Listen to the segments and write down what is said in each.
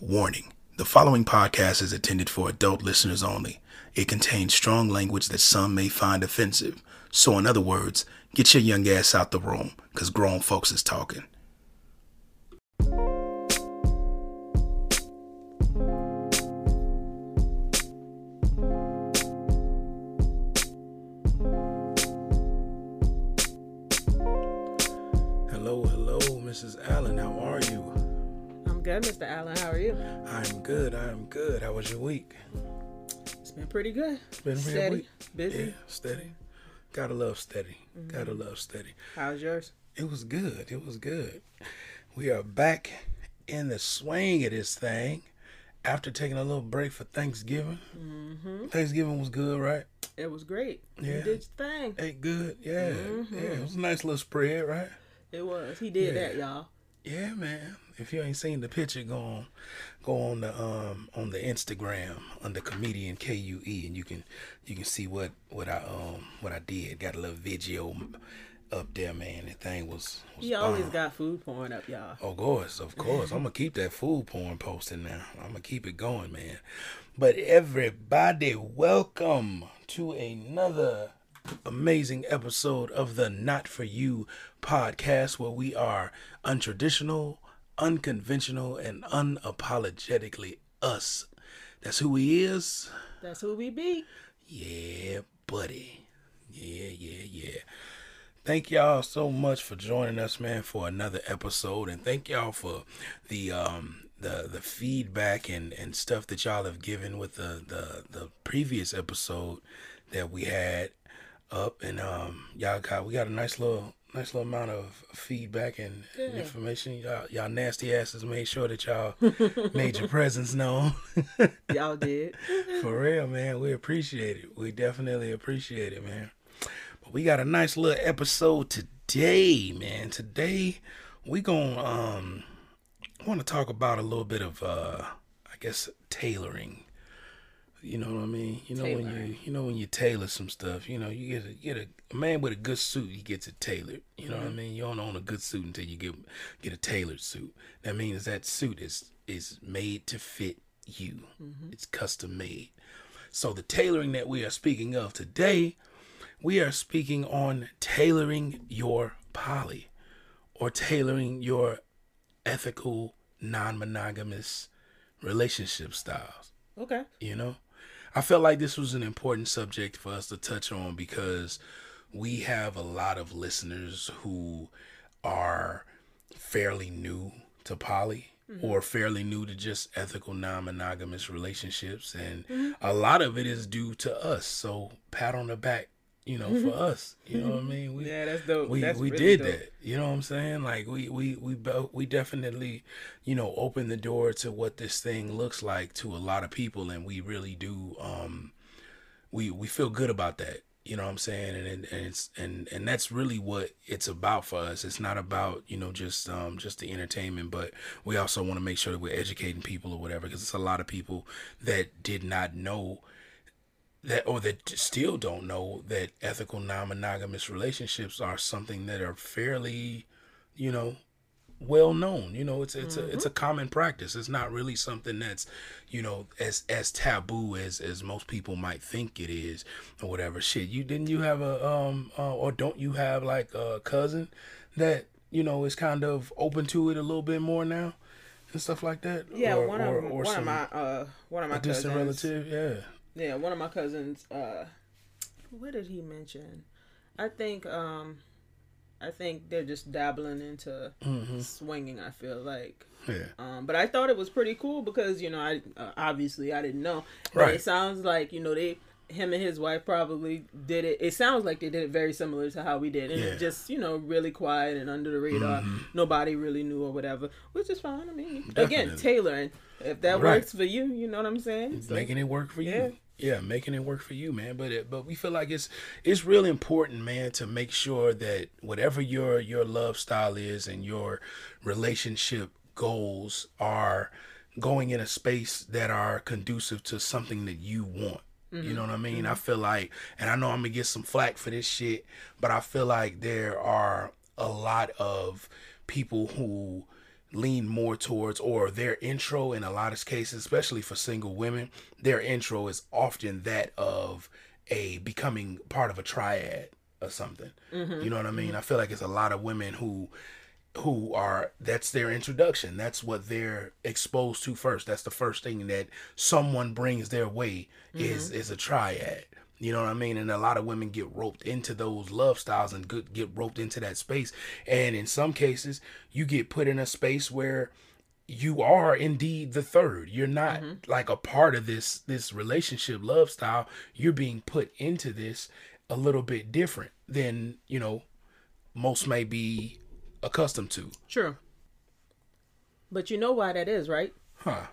Warning the following podcast is intended for adult listeners only. It contains strong language that some may find offensive. So, in other words, get your young ass out the room, because grown folks is talking. Mr. Allen. How are you? I'm good. I'm good. How was your week? It's been pretty good. Been a real Steady, week? busy. Yeah, steady. Gotta love steady. Gotta love steady. How's yours? It was good. It was good. We are back in the swing of this thing after taking a little break for Thanksgiving. Mm-hmm. Thanksgiving was good, right? It was great. Yeah. You did your thing. Ate good. Yeah. Yeah. It was a nice little spread, right? It was. He did Yeah. that, y'all. Yeah, man. If you ain't seen the picture, go on, go on the um on the Instagram under comedian K U E, and you can you can see what what I um what I did. Got a little video up there, man. The thing was. was He always got food porn up, y'all. Of course, of course. I'm gonna keep that food porn posting now. I'm gonna keep it going, man. But everybody, welcome to another amazing episode of the Not For You podcast, where we are untraditional, unconventional, and unapologetically us. That's who we is. That's who we be. Yeah, buddy. Yeah, yeah, yeah. Thank y'all so much for joining us, man, for another episode, and thank y'all for the um the the feedback and and stuff that y'all have given with the the the previous episode that we had up, and um y'all got we got a nice little nice little amount of feedback and, and information. Y'all y'all nasty asses made sure that y'all made your presence known. Y'all did. For real, man. We appreciate it. We definitely appreciate it, man. But we got a nice little episode today, man. Today we going to um want to talk about a little bit of uh I guess tailoring. You know what I mean? You know when you you know when you tailor some stuff, you know, you get a get a, a man with a good suit, he gets it tailored. You know what I mm-hmm. mean? You don't own a good suit until you get get a tailored suit. That means that suit is is made to fit you. Mm-hmm. It's custom made. So the tailoring that we are speaking of today, we are speaking on tailoring your poly or tailoring your ethical non-monogamous relationship styles Okay. you know i felt like this was an important subject for us to touch on because we have a lot of listeners who are fairly new to poly mm-hmm. or fairly new to just ethical non-monogamous relationships. And mm-hmm. a lot of it is due to us. So pat on the back you know for us you know what i mean we Yeah, that's dope. we that's we really did dope. that. You know what I'm saying? Like we we we bo- we definitely, you know, opened the door to what this thing looks like to a lot of people, and we really do. Um, we we feel good about that. You know what I'm saying? And and, and it's and and that's really what it's about for us. It's not about you know just um just the entertainment, but we also want to make sure that we're educating people or whatever, because it's a lot of people that did not know that or that still don't know that ethical non-monogamous relationships are something that are fairly you know well known. You know it's it's a it's a common practice. It's not really something that's you know as as taboo as as most people might think it is or whatever. Shit you didn't you have a um uh, or don't you have like a cousin that you know is kind of open to it a little bit more now and stuff like that? Yeah, or, one or, of or one of some- my uh one of my a distant cousins. relative? Yeah Yeah, one of my cousins. Uh, what did he mention? I think um, I think they're just dabbling into Mm-hmm. swinging. I feel like. yeah Um, but I thought it was pretty cool because you know I uh, obviously I didn't know. Right. It sounds like you know they him and his wife probably did it. It sounds like they did it very similar to how we did, and Yeah. it just you know really quiet and under the radar. Nobody really knew or whatever, which is fine. I mean, again, Definitely. tailoring. If that Right. works for you, you know what I'm saying. So, making it work for you. Yeah. Making it work for you, man. But it, but we feel like it's it's really important, man, to make sure that whatever your your love style is and your relationship goals are going in a space that are conducive to something that you want. You mm-hmm. know what I mean? I mm-hmm. feel like, and I know I'm gonna get some flack for this shit, but I feel like there are a lot of people who lean more towards or their intro in a lot of cases especially for single women their intro is often that of a becoming part of a triad or something. Mm-hmm. you know what i mean? I feel like it's a lot of women who who are that's their introduction. That's what they're exposed to first. That's the first thing that someone brings their way is is a triad you know what I mean? And a lot of women get roped into those love styles and get, get roped into that space. And in some cases, you get put in a space where you are indeed the third. You're not mm-hmm. like a part of this this relationship love style. You're being put into this a little bit different than, you know, most may be accustomed to. True. But you know why that is, right? Huh.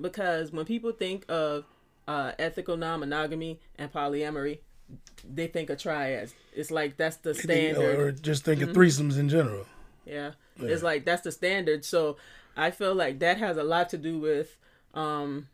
Because when people think of uh, ethical non-monogamy and polyamory, they think of triads. It's like that's the standard. Or just think thinking threesomes in general. Yeah. It's like that's the standard. So I feel like that has a lot to do with um,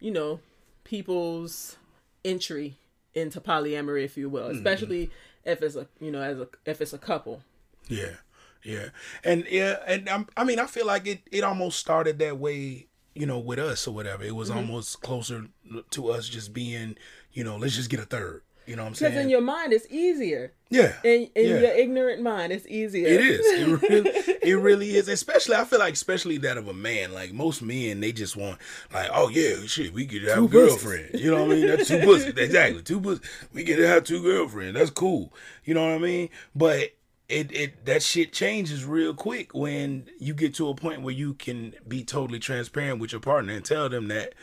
you know, people's entry into polyamory, if you will. Especially if it's a you know, as a if it's a couple. Yeah, yeah, and yeah, and I'm, I mean, I feel like it. It almost started that way, you know, with us or whatever. It was mm-hmm. almost closer to us just being, you know, let's just get a third. You know what I'm saying? Because in your mind it's easier. yeah, In in yeah. your ignorant mind it's easier. It is. It really, it really is. Especially, I feel like, especially that of a man. Like most men, they just want, like, oh yeah, shit, we could have Two a girlfriend. You know what I mean? That's two pussies. Exactly, two pussies. We get to have two girlfriends. That's cool. You know what I mean? But it, it that shit changes real quick when you get to a point where you can be totally transparent with your partner and tell them that,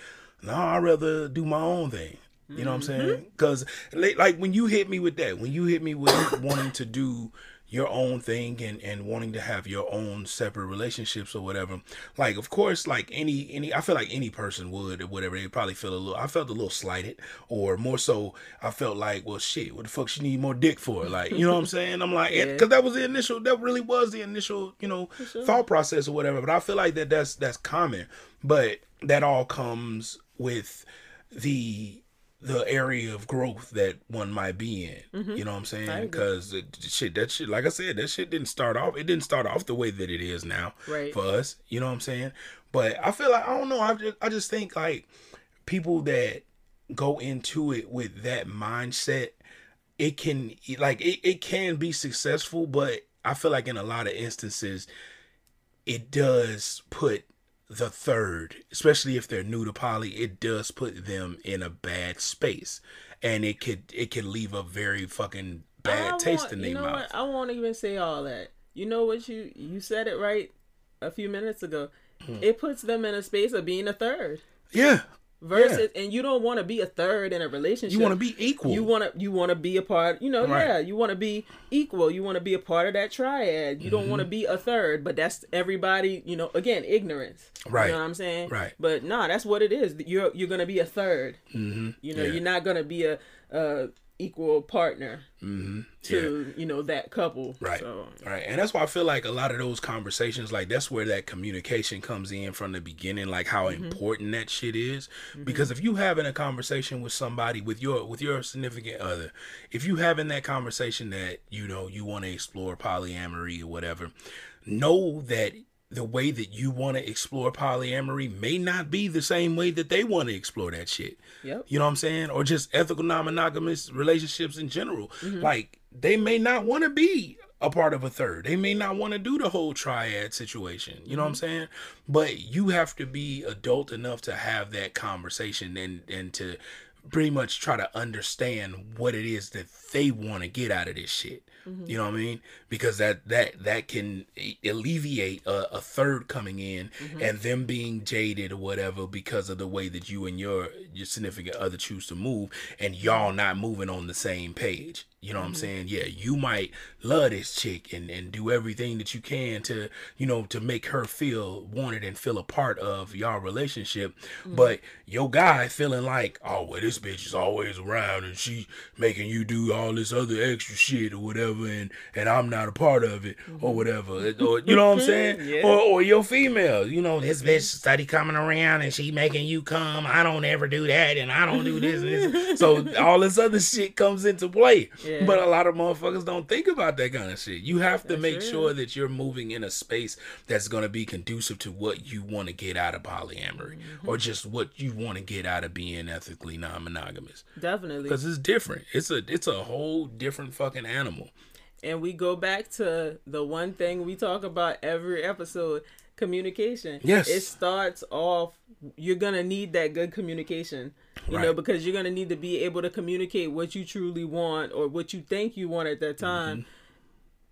no, I'd rather do my own thing. You know what I'm mm-hmm. saying? Because like when you hit me with that, when you hit me with wanting to do your own thing and and wanting to have your own separate relationships or whatever. Like of course like any any i feel like any person would or whatever. They probably feel a little i felt a little slighted or more so i felt like well shit what the fuck she need more dick for? Like you know what i'm saying? I'm like because that was the initial that really was the initial you know thought process or whatever. But i feel like that that's that's common. But that all comes with the the area of growth that one might be in. Mm-hmm. You know what I'm saying? Because shit, that shit, like I said, that shit didn't start off. It didn't start off the way that it is now Right. for us. You know what I'm saying? But I feel like I don't know. I just I just think like people that go into it with that mindset, it can like it, it can be successful, but I feel like in a lot of instances, it does put the third, especially if they're new to poly, it does put them in a bad space, and it could it can leave a very fucking bad I taste want- in their mouth. What? I won't even say all that. You know what you you said it right a few minutes ago. Hmm. It puts them in a space of being a third Yeah, versus, and you don't want to be a third in a relationship. you want to be equal. You want to you want to be a part. You know, Right. yeah. You want to be equal. You want to be a part of that triad. You don't want to Mm-hmm. be a third. But that's everybody. You know, again, ignorance. Right. You know what I'm saying? Right. But nah, that's what it is. You're you're gonna be a 3rd Mm-hmm. You know, Yeah. you're not gonna be a, a equal partner mm-hmm. to you know that couple. Right. So, Right. And that's why I feel like a lot of those conversations, like that's where that communication comes in from the beginning, like how important that shit is. Because if you having a conversation with somebody with your with your significant other, if you having that conversation that, you know, you want to explore polyamory or whatever, know that the way that you want to explore polyamory may not be the same way that they want to explore that shit. Yep. You know what I'm saying? Or just ethical non-monogamous relationships in general. Mm-hmm. Like they may not want to be a part of a third. They may not want to do the whole triad situation. You know what I'm mm-hmm. saying? But you have to be adult enough to have that conversation and and to pretty much try to understand what it is that they want to get out of this shit. Mm-hmm. You know what I mean? Because that that that can alleviate a, a third coming in mm-hmm. and them being jaded or whatever because of the way that you and your your significant other choose to move and mm-hmm. y'all not moving on the same page. You know what I'm saying? Yeah, you might love this chick and, and do everything that you can to, you know, to make her feel wanted and feel a part of y'all relationship. But your guy feeling like, oh, well, this bitch is always around and she making you do all this other extra shit or whatever, and, and I'm not a part of it or whatever. Or, you know what I'm saying? Yeah. Or, or your female, you know, this bitch study coming around and she making you come. I don't ever do do that and I don't do this this. so all this other shit comes into play. Yeah. But a lot of motherfuckers don't think about that kind of shit. You have to That's make real. sure that you're moving in a space that's going to be conducive to what you want to get out of polyamory Mm-hmm. or just what you want to get out of being ethically non-monogamous Definitely. because it's different. It's a it's a whole different fucking animal. And we go back to the one thing we talk about every episode communication. Yes. It starts off, you're going to need that good communication, you know, because you're going to need to be able to communicate what you truly want or what you think you want at that time. Mm-hmm.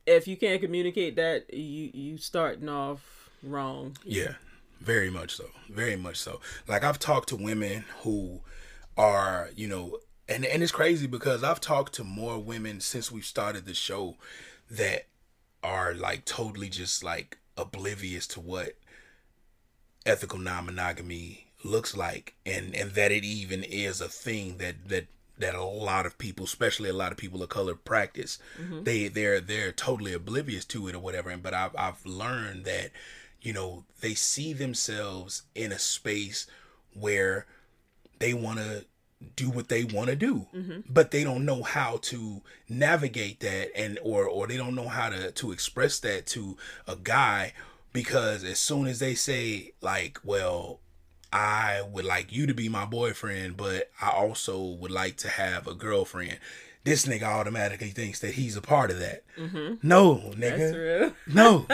If you can't communicate that, you you starting off wrong. Yeah, very much so. Very much so. Like I've talked to women who are, you know, and and it's crazy because I've talked to more women since we've started the show that are like totally just like oblivious to what ethical non-monogamy looks like and and that it even is a thing that that that a lot of people especially a lot of people of color practice mm-hmm. they they're they're totally oblivious to it or whatever. And but I've I've learned that you know they see themselves in a space where they want to do what they want to do mm-hmm. but they don't know how to navigate that and or or they don't know how to to express that to a guy because as soon as they say like well I would like you to be my boyfriend but I also would like to have a girlfriend this nigga automatically thinks that he's a part of that mm-hmm. no nigga no.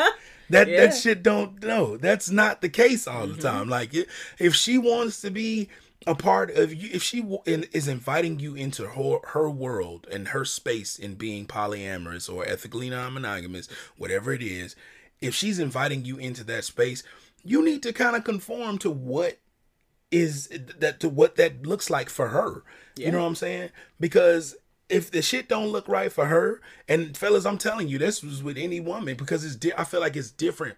That Yeah. that shit don't no. That's not the case all the mm-hmm. time. Like if she wants to be a part of you, if she w- in- is inviting you into her her world and her space in being polyamorous or ethically non-monogamous, whatever it is, if she's inviting you into that space, you need to kind of conform to what is that to what that looks like for her. You know what I'm saying? Because if the shit don't look right for her, and fellas, I'm telling you, this was with any woman because it's. Di- I feel like it's different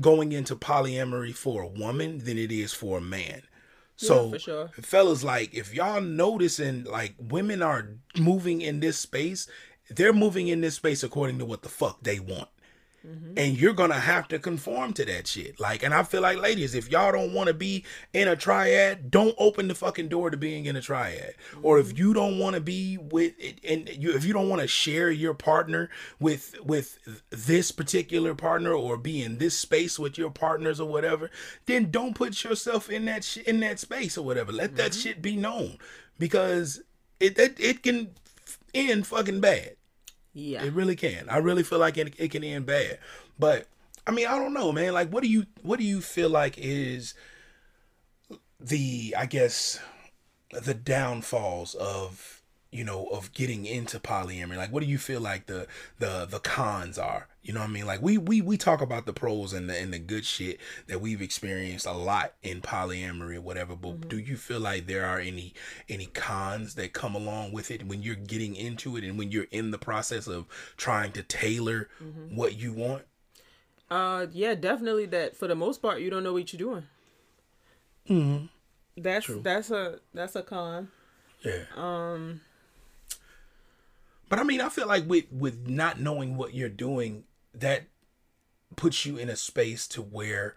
going into polyamory for a woman than it is for a man. So, for sure. fellas, like if y'all noticing, like women are moving in this space, they're moving in this space according to what the fuck they want Mm-hmm. and you're gonna have to conform to that shit. Like, and I feel like, ladies, if y'all don't want to be in a triad, don't open the fucking door to being in a triad. Or if mm-hmm. you don't want to be with, and you if you don't want to share your partner with with this particular partner or be in this space with your partners or whatever, then don't put yourself in that sh- in that space or whatever. Let that mm-hmm. shit be known because it it, it can end fucking bad. Yeah. It really can. I really feel like it, it can end bad. But I mean, I don't know, man. Like, what do you what do you feel like is the I guess the downfalls of you know of getting into polyamory? Like, what do you feel like the the the cons are? You know what I mean? Like we we we talk about the pros and the and the good shit that we've experienced a lot in polyamory or whatever. But do you feel like there are any any cons that come along with it when you're getting into it and when you're in the process of trying to tailor what you want? Uh, yeah, definitely. That for the most part, you don't know what you're doing. Mm-hmm. That's that's a that's a con. Yeah. Um. But I mean, I feel like with with not knowing what you're doing, that puts you in a space to where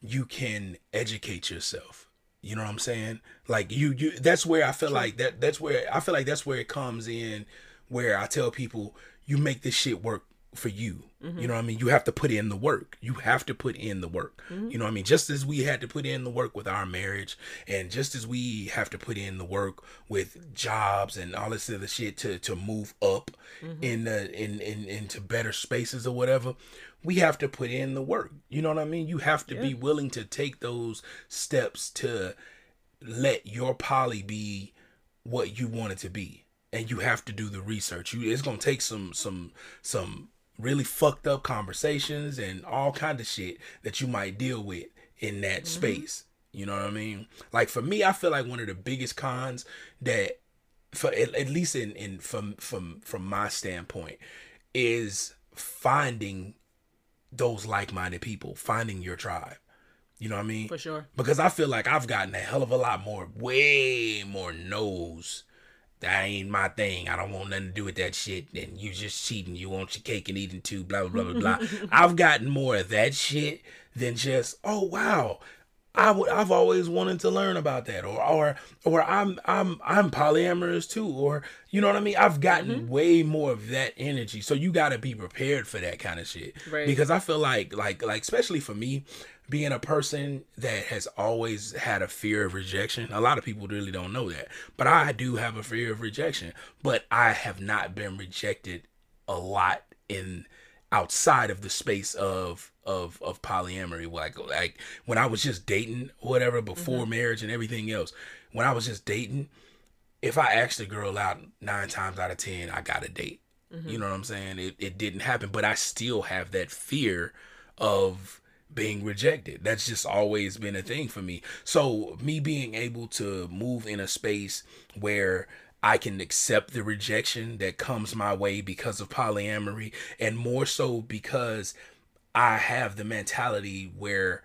you can educate yourself. You know what I'm saying? Like you, you. That's where I feel like that. That's where I feel like that's where it comes in. Where I tell people, you make this shit work for you. You mm-hmm. know what I mean? You have to put in the work. You have to put in the work. Mm-hmm. You know what I mean? Just as we had to put in the work with our marriage, and just as we have to put in the work with jobs and all this other shit to to move up mm-hmm. in the in, in into better spaces or whatever, we have to put in the work. You know what I mean? You have to be willing to take those steps to let your poly be what you want it to be and you have to do the research you it's gonna take some some some really fucked up conversations and all kind of shit that you might deal with in that mm-hmm. space you know what i mean like for me i feel like one of the biggest cons that for at, at least in in from from from my standpoint is finding those like-minded people finding your tribe you know what i mean For sure. because I feel like I've gotten a hell of a lot more, way more no's. That ain't my thing. I don't want nothing to do with that shit. And you just cheating. You want your cake and eating too. Blah blah blah blah blah. I've gotten more of that shit than just oh wow, I would I've always wanted to learn about that or or or I'm I'm I'm polyamorous too or you know what I mean I've gotten mm-hmm. way more of that energy so you got to be prepared for that kind of shit right. because I feel like like like especially for me being a person that has always had a fear of rejection a lot of people really don't know that but I do have a fear of rejection but I have not been rejected a lot in outside of the space of of of polyamory like like when i was just dating whatever before mm-hmm. marriage and everything else when i was just dating if i asked a girl out nine times out of ten i got a date mm-hmm. you know what i'm saying it, it didn't happen but i still have that fear of being rejected that's just always been a thing for me so me being able to move in a space where I can accept the rejection that comes my way because of polyamory, and more so because I have the mentality where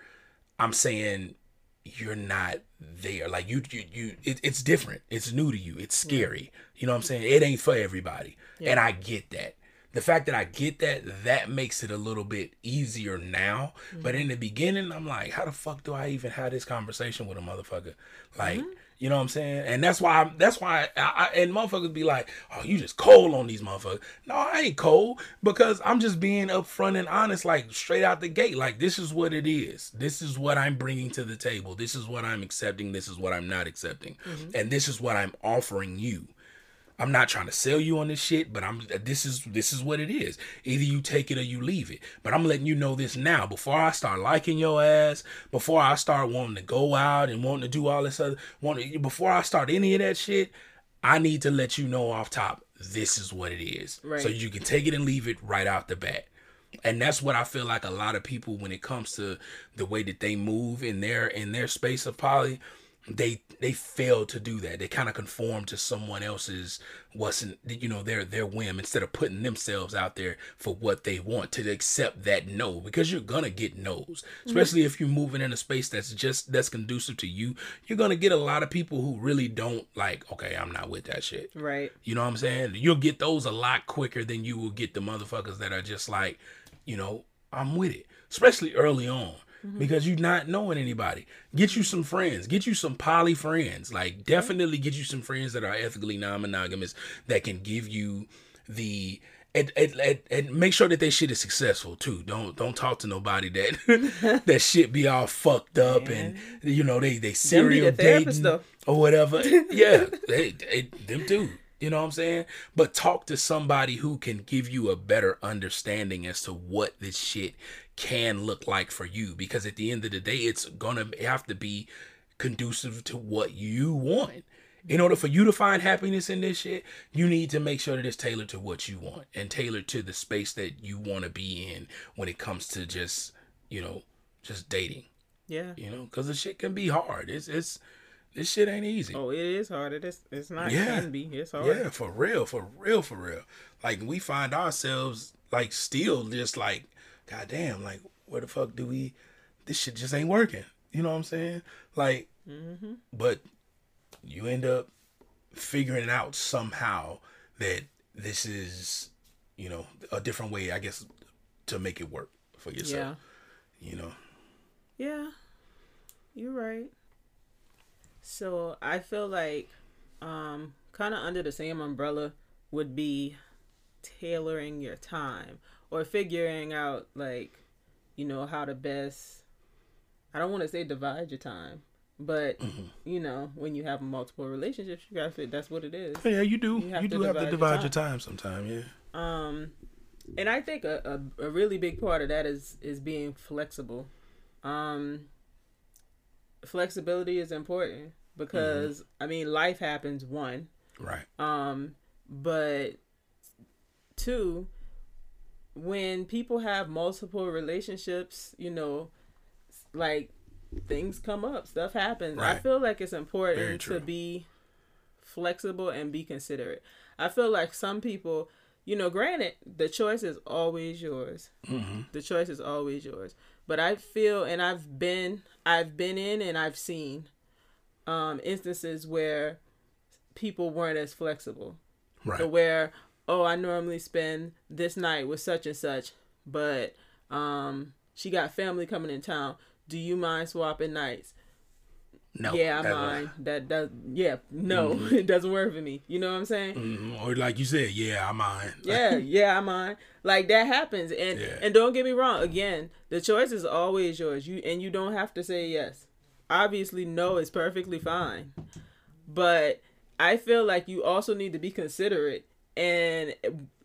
I'm saying you're not there. Like you, you, you. It, it's different. It's new to you. It's scary. You know what I'm saying? It ain't for everybody, yeah. and I get that. The fact that I get that, that makes it a little bit easier now. Mm-hmm. But in the beginning, I'm like, how the fuck do I even have this conversation with a motherfucker? Like. Mm-hmm you know what I'm saying? And that's why I'm, that's why I, I, and motherfuckers be like, "Oh, you just cold on these motherfuckers." No, I ain't cold because I'm just being upfront and honest, like straight out the gate. Like this is what it is. This is what I'm bringing to the table. This is what I'm accepting. This is what I'm not accepting, mm-hmm. and this is what I'm offering you. I'm not trying to sell you on this shit, but I'm this is this is what it is. Either you take it or you leave it. But I'm letting you know this now before I start liking your ass, before I start wanting to go out and wanting to do all this other wanting before I start any of that shit, I need to let you know off top this is what it is. Right. So you can take it and leave it right out the bat. And that's what I feel like a lot of people when it comes to the way that they move in their in their space of poly, they they failed to do that. They kind of conform to someone else's wasn't you know their their whim instead of putting themselves out there for what they want to accept that no because you're gonna get no's, mm-hmm. especially mm-hmm. if you're moving in a space that's just that's conducive to you. You're gonna get a lot of people who really don't like. Okay, I'm not with that shit. Right. You know what I'm saying? You'll get those a lot quicker than you will get the motherfuckers that are just like, you know, I'm with it, especially early on mm-hmm. because you're not knowing anybody. Get you some friends. Get you some poly friends. Like definitely get you some friends that are ethically non-monogamous that can give you the and, and, and, and, make sure that they shit is successful too. Don't don't talk to nobody that that shit be all fucked up Man. and you know they they serial dating or whatever. yeah, they, they them too. You know what I'm saying? But talk to somebody who can give you a better understanding as to what this shit can look like for you because at the end of the day it's gonna have to be conducive to what you want in order for you to find happiness in this shit you need to make sure that it's tailored to what you want and tailored to the space that you want to be in when it comes to just you know just dating yeah you know because the shit can be hard it's it's this shit ain't easy. Oh, it is hard. It is. It's not. Yeah. It can be. It's hard. Yeah, for real, for real, for real. Like we find ourselves like still just like God damn, like where the fuck do we? This shit just ain't working. You know what I'm saying? Like, mm-hmm. but you end up figuring out somehow that this is, you know, a different way, I guess, to make it work for yourself. Yeah. You know. Yeah, you're right. So I feel like, um, kind of under the same umbrella would be tailoring your time or figuring out like you know how to best i don't want to say divide your time but mm-hmm. you know when you have multiple relationships you gotta fit that's what it is. Yeah you do. You, have, you do have to divide your time, your time sometime yeah. Um and i think a, a, a really big part of that is is being flexible. Um flexibility is important because mm-hmm. i mean life happens one. Right. Um but two when people have multiple relationships, you know, like things come up, stuff happens. Right. I feel like it's important to be flexible and be considerate. I feel like some people, you know, granted, the choice is always yours. Mm-hmm. The choice is always yours. But I feel, and I've been, I've been in, and I've seen um, instances where people weren't as flexible. Right. So where oh, I normally spend this night with such and such, but um, she got family coming in town. Do you mind swapping nights? no. yeah, I'm That's mine. That does, yeah, no, it doesn't work for me. You know what I'm saying? Mhm. Or like you said, yeah, I'm mine. yeah, yeah, I'm mine. Like that happens, and Yeah. and don't get me wrong. Again, the choice is always yours. You and you don't have to say yes. Obviously, no is perfectly fine, but I feel like you also need to be considerate. And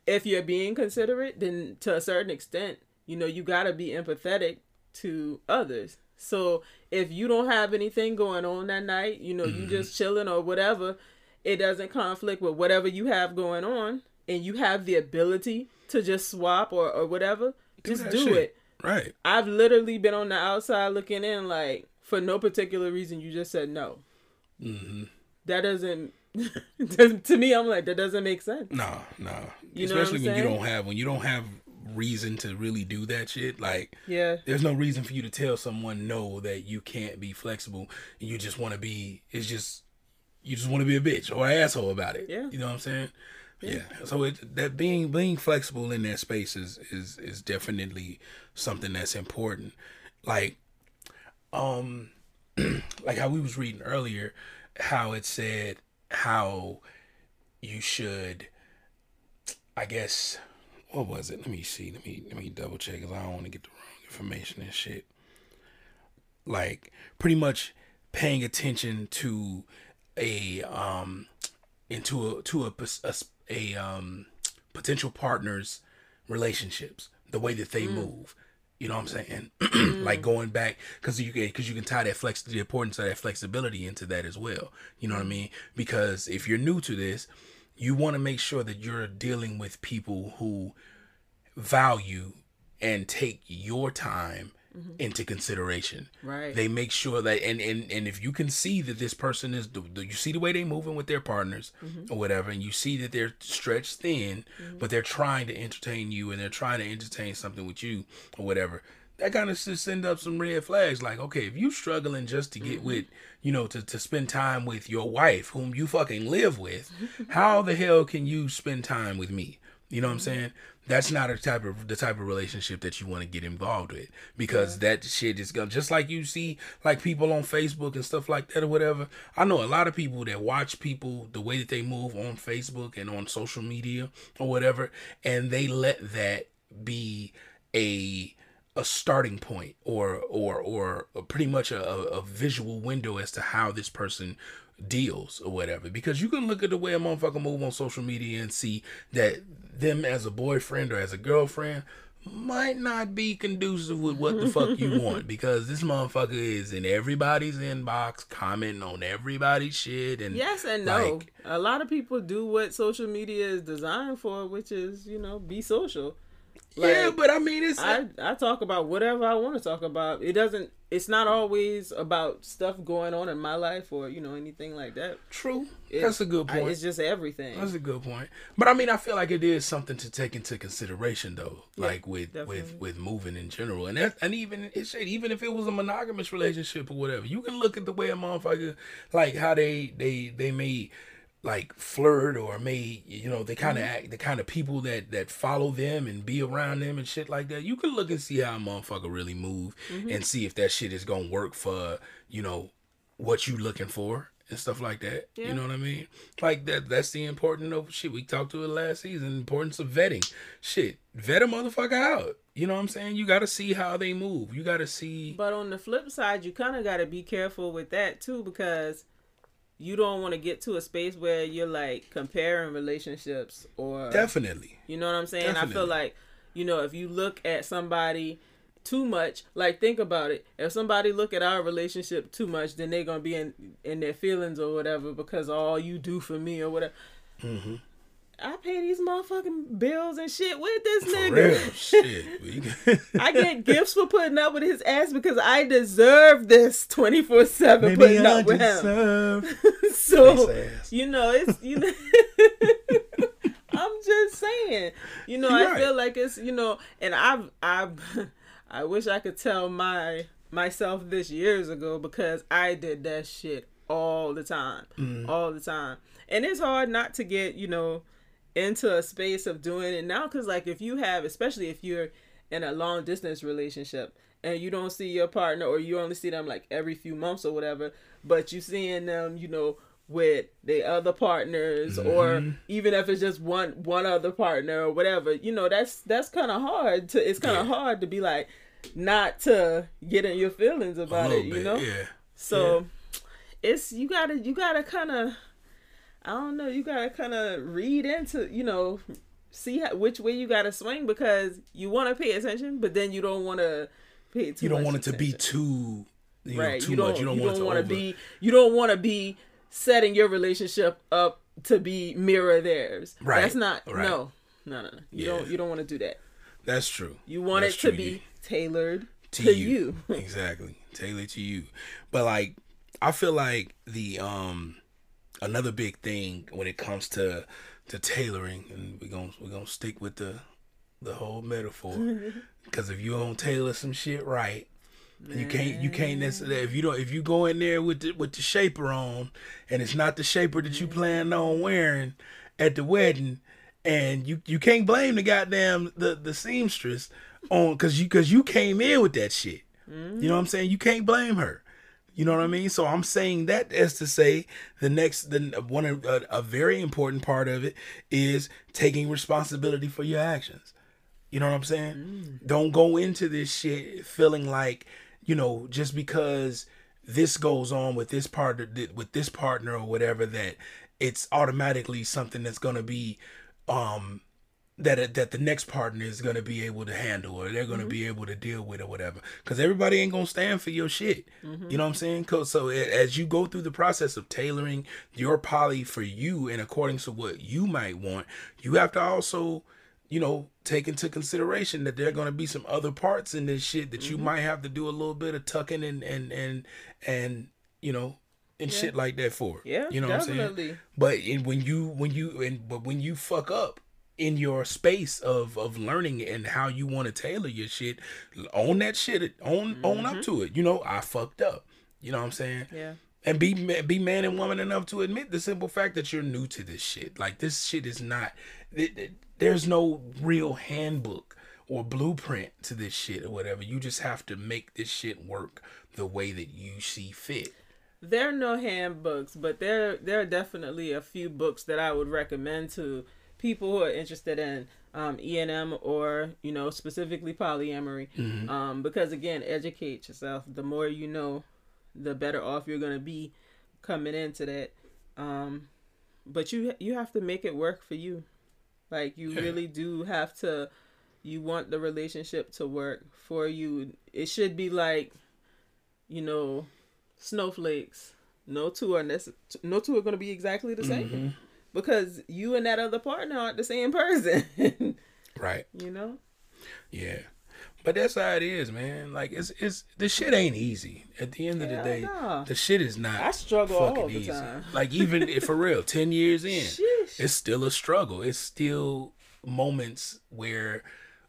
if you're being considerate, then to a certain extent, you know, you got to be empathetic to others. So if you don't have anything going on that night, you know, you just chilling or whatever, it doesn't conflict with whatever you have going on, and you have the ability to just swap or, or whatever, just do shit. it. Right. I've literally been on the outside looking in, like for no particular reason, you just said no. hmm That doesn't. doesn't- to me, I'm like that doesn't make sense. No, no. You Especially when you don't have when you don't have reason to really do that shit. Like Yeah, there's no reason for you to tell someone no that you can't be flexible and you just want to be it's just you just want to be a bitch or an asshole about it Yeah. you know what i'm saying yeah, so it that being being flexible in that space is is is definitely something that's important like um like how we was reading earlier how it said how you should i guess what was it? Let me see. Let me let me double check because i don't want to get the wrong information and shit. Like pretty much paying attention to a um into a to a a, a, um potential partner's relationships the way that they move you know what i'm saying? Like mm. going back because you can because you can tie that flex the importance of that flexibility into that as well. You know what i mm. mean? Because if you're new to this you want to make sure that you're dealing with people who value and take your time Mm-hmm. into consideration. Right. they make sure that and and and if you can see that this person is the- you see the way they moving with their partners mm-hmm. or whatever and you see that they're stretched thin mm-hmm. but they're trying to entertain you and they're trying to entertain something with you or whatever that kind of just send up some red flags. Like okay if you struggling just to get with you know to, to spend time with your wife whom you fucking live with how the hell can you spend time with me you know what I'm saying? That's not a type of the type of relationship that you want to get involved with because that shit is gonna just like you see like people on Facebook and stuff like that or whatever. I know a lot of people that watch people the way that they move on Facebook and on social media or whatever, and they let that be a a starting point or or or pretty much a a visual window as to how this person deals or whatever because you can look at the way a motherfucker move on social media and see that them as a boyfriend or as a girlfriend might not be conducive with what the fuck you want because this motherfucker is in everybody's inbox commenting on everybody's shit and Yes and no. like, a lot of people do what social media is designed for, which is you know be social. Yeah but i mean it's I I talk about whatever I want to talk about. It doesn't. It's not always about stuff going on in my life or you know anything like that. true It- that's a good I- point it's just everything. That's a good point. But I mean, I feel like it is something to take into consideration, though. Yeah, like with with definitely. with moving in general, and that, and even it shit, even if it was a monogamous relationship or whatever, you can look at the way a motherfucker, like how they they they may like flirt or may you know they kind of Mm-hmm. act the kind of people that that follow them and be around them and shit like that. You can look and see how a motherfucker really move Mm-hmm. and see if that shit is gonna work for you know what you looking for and stuff like that. Yeah. You know what I mean? Like that that's the important of shit. We talked to it last season, importance of vetting. Shit. Vet a motherfucker out. You know what I'm saying? You gotta see how they move. You gotta see But on the flip side, you kind of got to be careful with that too because you don't want to get to a space where you're like comparing relationships or definitely. You know what I'm saying? I feel like, you know, if you look at somebody too much, like think about it. If somebody look at our relationship too much, then they're gonna be in in their feelings or whatever because all you do for me or whatever. Mm-hmm. I pay these motherfucking bills and shit with this nigga. shit. I get gifts for putting up with his ass because I deserve this twenty four seven putting up with him. so you know it's you know i'm just saying you know You're i right. feel like it's you know and i've i've i wish i could tell my myself this years ago because i did that shit all the time Mm-hmm. all the time and it's hard not to get you know into a space of doing it now because like if you have especially if you're in a long distance relationship and you don't see your partner or you only see them like every few months or whatever, but you seeing them, you know, with the other partners mm-hmm. or even if it's just one one other partner or whatever, you know, that's that's kind of hard to it's kind of yeah. hard to be like not to get in your feelings about it, you bit, know? Yeah. So yeah. it's you got to you got to kind of I don't know, you got to kind of read into, you know, see how, which way you got to swing because you want to pay attention, but then you don't want to pay too You don't want it attention. to be too you right. Know, too you don't, much. You don't, you want don't want to be you don't want to be setting your relationship up to be mirror theirs. Right. That's not right. no. No, no, no. You yeah. don't you don't want to do that. That's true. You want That's it to true. be tailored to, to you. you. exactly. Tailored to you. But like I feel like the um another big thing when it comes to to tailoring and we're going to we're to stick with the the whole metaphor because if you don't tailor some shit right you can't you can't necessarily if you don't if you go in there with the with the shaper on and it's not the shaper that you plan on wearing at the wedding and you you can't blame the goddamn the the seamstress on because you because you came in with that shit. Mm-hmm. You know what I'm saying? You can't blame her. You know what I mean? So I'm saying that as to say the next the one a, a very important part of it is taking responsibility for your actions. You know what I'm saying? Mm. Don't go into this shit feeling like you know, just because this goes on with this partner with this partner or whatever that it's automatically something that's going to be um that that the next partner is going to be able to handle or they're going to mm-hmm. be able to deal with or whatever because everybody ain't going to stand for your shit mm-hmm. you know what i'm saying so as you go through the process of tailoring your poly for you and according to what you might want you have to also you know, take into consideration that there are going to be some other parts in this shit that mm-hmm. you might have to do a little bit of tucking and and and and you know and yeah. shit like that for. Yeah, you know definitely. what I'm saying. But in, when you when you and but when you fuck up in your space of of learning and how you want to tailor your shit, own that shit, own mm-hmm. own up mm-hmm. to it. You know, I fucked up. You know what I'm saying? Yeah. And be be man and woman enough to admit the simple fact that you're new to this shit. Like this shit is not. It, it, there's no real handbook or blueprint to this shit or whatever. You just have to make this shit work the way that you see fit. There are no handbooks, but there there are definitely a few books that I would recommend to people who are interested in um, ENM or you know specifically polyamory. Mm-hmm. Um, because again, educate yourself. The more you know, the better off you're gonna be coming into that. Um, but you you have to make it work for you. Like you really do have to you want the relationship to work for you. It should be like, you know, snowflakes. No two are necess- no two are going to be exactly the same mm-hmm. Because you and that other partner aren't the same person. right. You know. Yeah. But that's how it is, man. Like it's it's the shit ain't easy. At the end of the day, no. the shit is not. I struggle all the easy. time. Like even if for real, ten years in, Sheesh. it's still a struggle. It's still moments where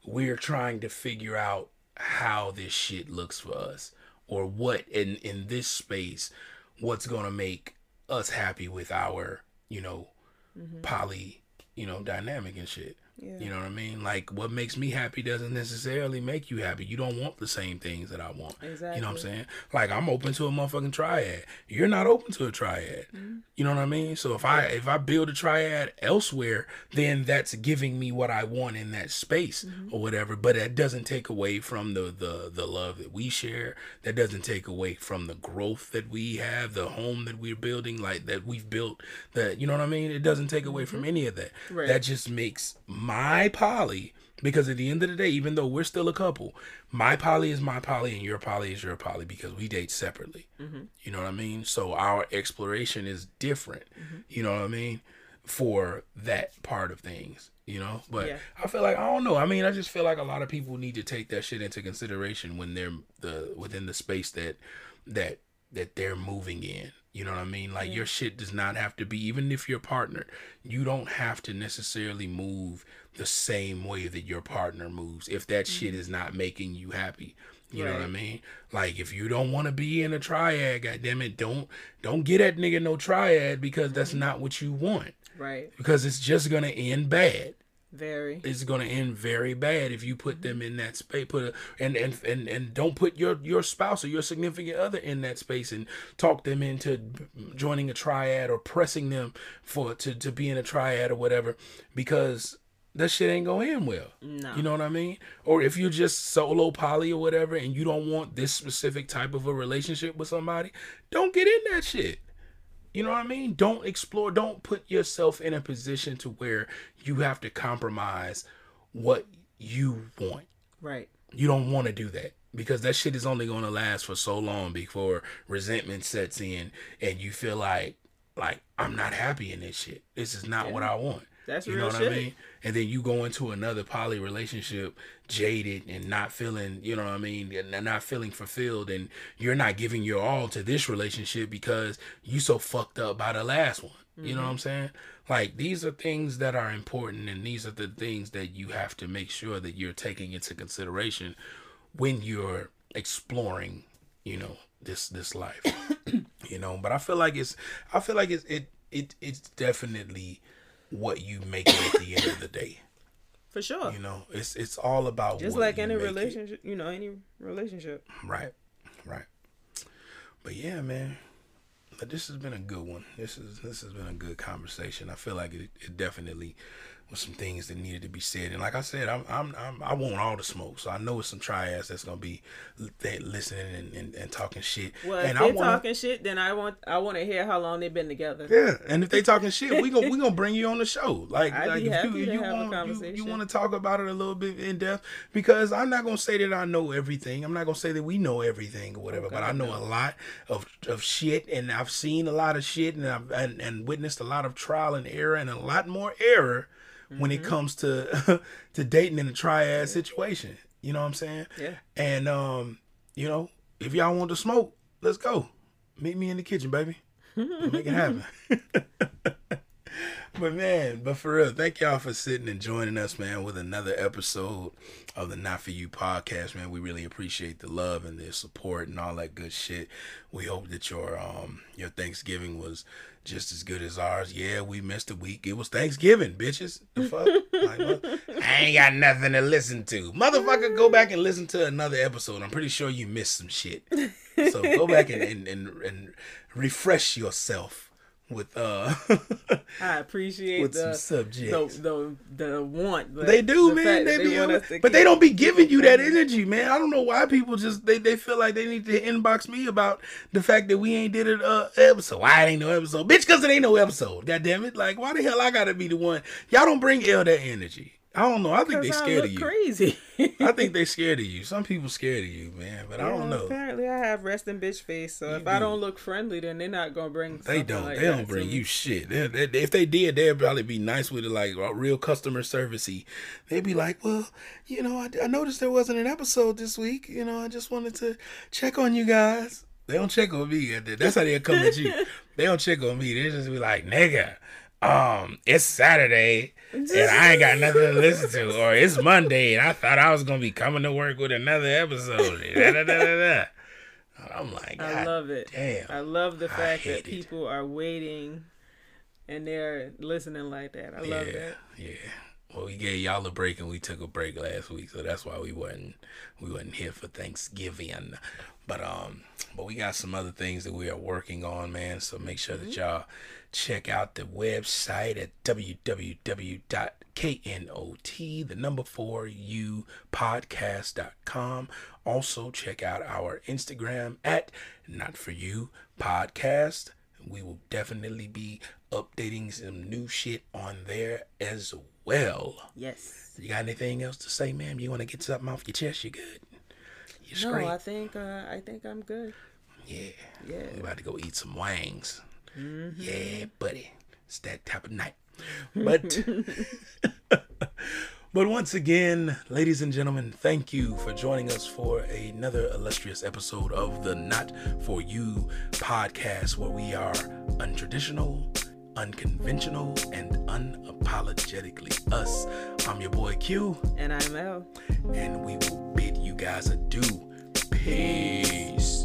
we're trying to figure out how this shit looks for us, or what in in this space, what's gonna make us happy with our, you know, mm-hmm. poly, you know, dynamic and shit. Yeah. You know what I mean? Like what makes me happy doesn't necessarily make you happy. You don't want the same things that I want. Exactly. You know what I'm saying? Like I'm open to a motherfucking triad. You're not open to a triad. Mm-hmm. You know what I mean? So if I if I build a triad elsewhere, then that's giving me what I want in that space mm-hmm. or whatever. But that doesn't take away from the the the love that we share. That doesn't take away from the growth that we have, the home that we're building, like that we've built. That you know what I mean? It doesn't take away mm-hmm. from any of that. Right. That just makes my poly, because at the end of the day even though we're still a couple my poly is my poly and your poly is your poly because we date separately. Mm-hmm. you know what i mean? So our exploration is different. Mm-hmm. you know what i mean? For that part of things you know? But yeah. i feel like i don't know. I mean i just feel like a lot of people need to take that shit into consideration when they're the within the space that that that they're moving in you know what I mean? Like yeah. your shit does not have to be even if you're partnered, you don't have to necessarily move the same way that your partner moves if that mm-hmm. shit is not making you happy. You right. know what I mean? Like if you don't want to be in a triad, goddamn it, don't don't get that nigga no triad because that's mm-hmm. not what you want. Right. Because it's just gonna end bad. Very. It's going to end very bad if you put them in that space. Put a, and, and and and don't put your your spouse or your significant other in that space and talk them into joining a triad or pressing them for to to be in a triad or whatever because that shit ain't gonna end well. No. You know what I mean? Or if you're just solo poly or whatever and you don't want this specific type of a relationship with somebody, don't get in that shit. You know what I mean? Don't explore, don't put yourself in a position to where you have to compromise what you want. Right. You don't want to do that because that shit is only going to last for so long before resentment sets in and you feel like like I'm not happy in this shit. This is not what I want. That's you know what shit. I mean? And then you go into another poly relationship jaded and not feeling, you know what I mean, and not feeling fulfilled and you're not giving your all to this relationship because you so fucked up by the last one. You know what mm-hmm. I'm saying? Like these are things that are important and these are the things that you have to make sure that you're taking into consideration when you're exploring, you know, this this life. you know, but I feel like it's I feel like it's it it it's definitely what you make it at the end of the day. For sure. You know, it's it's all about Just what like any make it. relationship, you know, any relationship. Right, right. But yeah, man, but this has been a good one. This is this has been a good conversation. I feel like it, it definitely some things that needed to be said. And like I said, I'm I'm, I'm I want all the smoke. So I know it's some triads that's gonna be they listening and, and, and talking shit. Well, and if they're wanna, talking shit, then I want I want to hear how long they've been together. Yeah, and if they talking shit, we gonna we gonna bring you on the show. Like, I'd like if you you have want you, conversation. you want to talk about it a little bit in depth because I'm not gonna say that I know everything. I'm not gonna say that we know everything or whatever, but I know a lot of of shit, and I've seen a lot of shit, and I've and, and witnessed a lot of trial and error, and a lot more error when Mm-hmm. it comes to to dating in a triad situation. You know what I'm saying? Yeah. And um, you know, if y'all want to smoke, let's go. Meet me in the kitchen, baby. We'll make it happen. but man, but for real, thank y'all for sitting and joining us, man, with another episode of the Not For You podcast, man. We really appreciate the love and the support and all that good shit. We hope that your um your Thanksgiving was just as good as ours. Yeah, we missed a week. It was Thanksgiving, bitches. The fuck? like, what? I ain't got nothing to listen to. Motherfucker, go back and listen to another episode. I'm pretty sure you missed some shit. So go back and, and, and, and refresh yourself with uh I appreciate with the, some subjects. the the the want. but They do, the man. They be, able- but they don't be giving you that energy, man. I don't know why people just they, they feel like they need to inbox me about the fact that we ain't did an uh, episode. Why it ain't no episode, bitch? Because it ain't no episode. God damn it! Like why the hell I gotta be the one? Y'all don't bring L that energy. I don't know. I think they scared of you. Crazy. I think they scared of you. Some people scared of you, man. But I don't know. Apparently, I have resting bitch face. So if I don't look friendly, then they're not gonna bring. They don't. Like they don't bring you shit. They, they, if they did, they'd probably be nice with it, like real customer servicey. They'd be like, "Well, you know, I, I noticed there wasn't an episode this week. You know, I just wanted to check on you guys." They don't check on me. That's how they come at you. They don't check on me. They just be like, "Nigga, um, it's Saturday and I ain't got nothing to listen to, or it's Monday and I thought I was gonna be coming to work with another episode." Da, da, da. I'm like, I love it. damn. I love the fact that it. people are waiting and they're listening like that. I love yeah, that. Yeah. Well, we gave y'all a break and we took a break last week, so that's why we wasn't we wasn't here for Thanksgiving. But um, but we got some other things that we are working on, man. So make sure that y'all check out the website at www.knot the number four u podcast.com. Also check out our Instagram at not for you podcast. We will definitely be updating some new shit on there as well. Yes. You got anything else to say, ma'am? You want to get something off your chest? You good? No? I think uh, I think I'm good. yeah. Yeah. We about to go eat some wangs. Yeah, buddy. It's that type of night. But But once again, ladies and gentlemen, thank you for joining us for another illustrious episode of the Not For You podcast, where we are untraditional, unconventional, and unapologetically us. I'm your boy Q, And I'm L. and we will bid you guys adieu. Peace.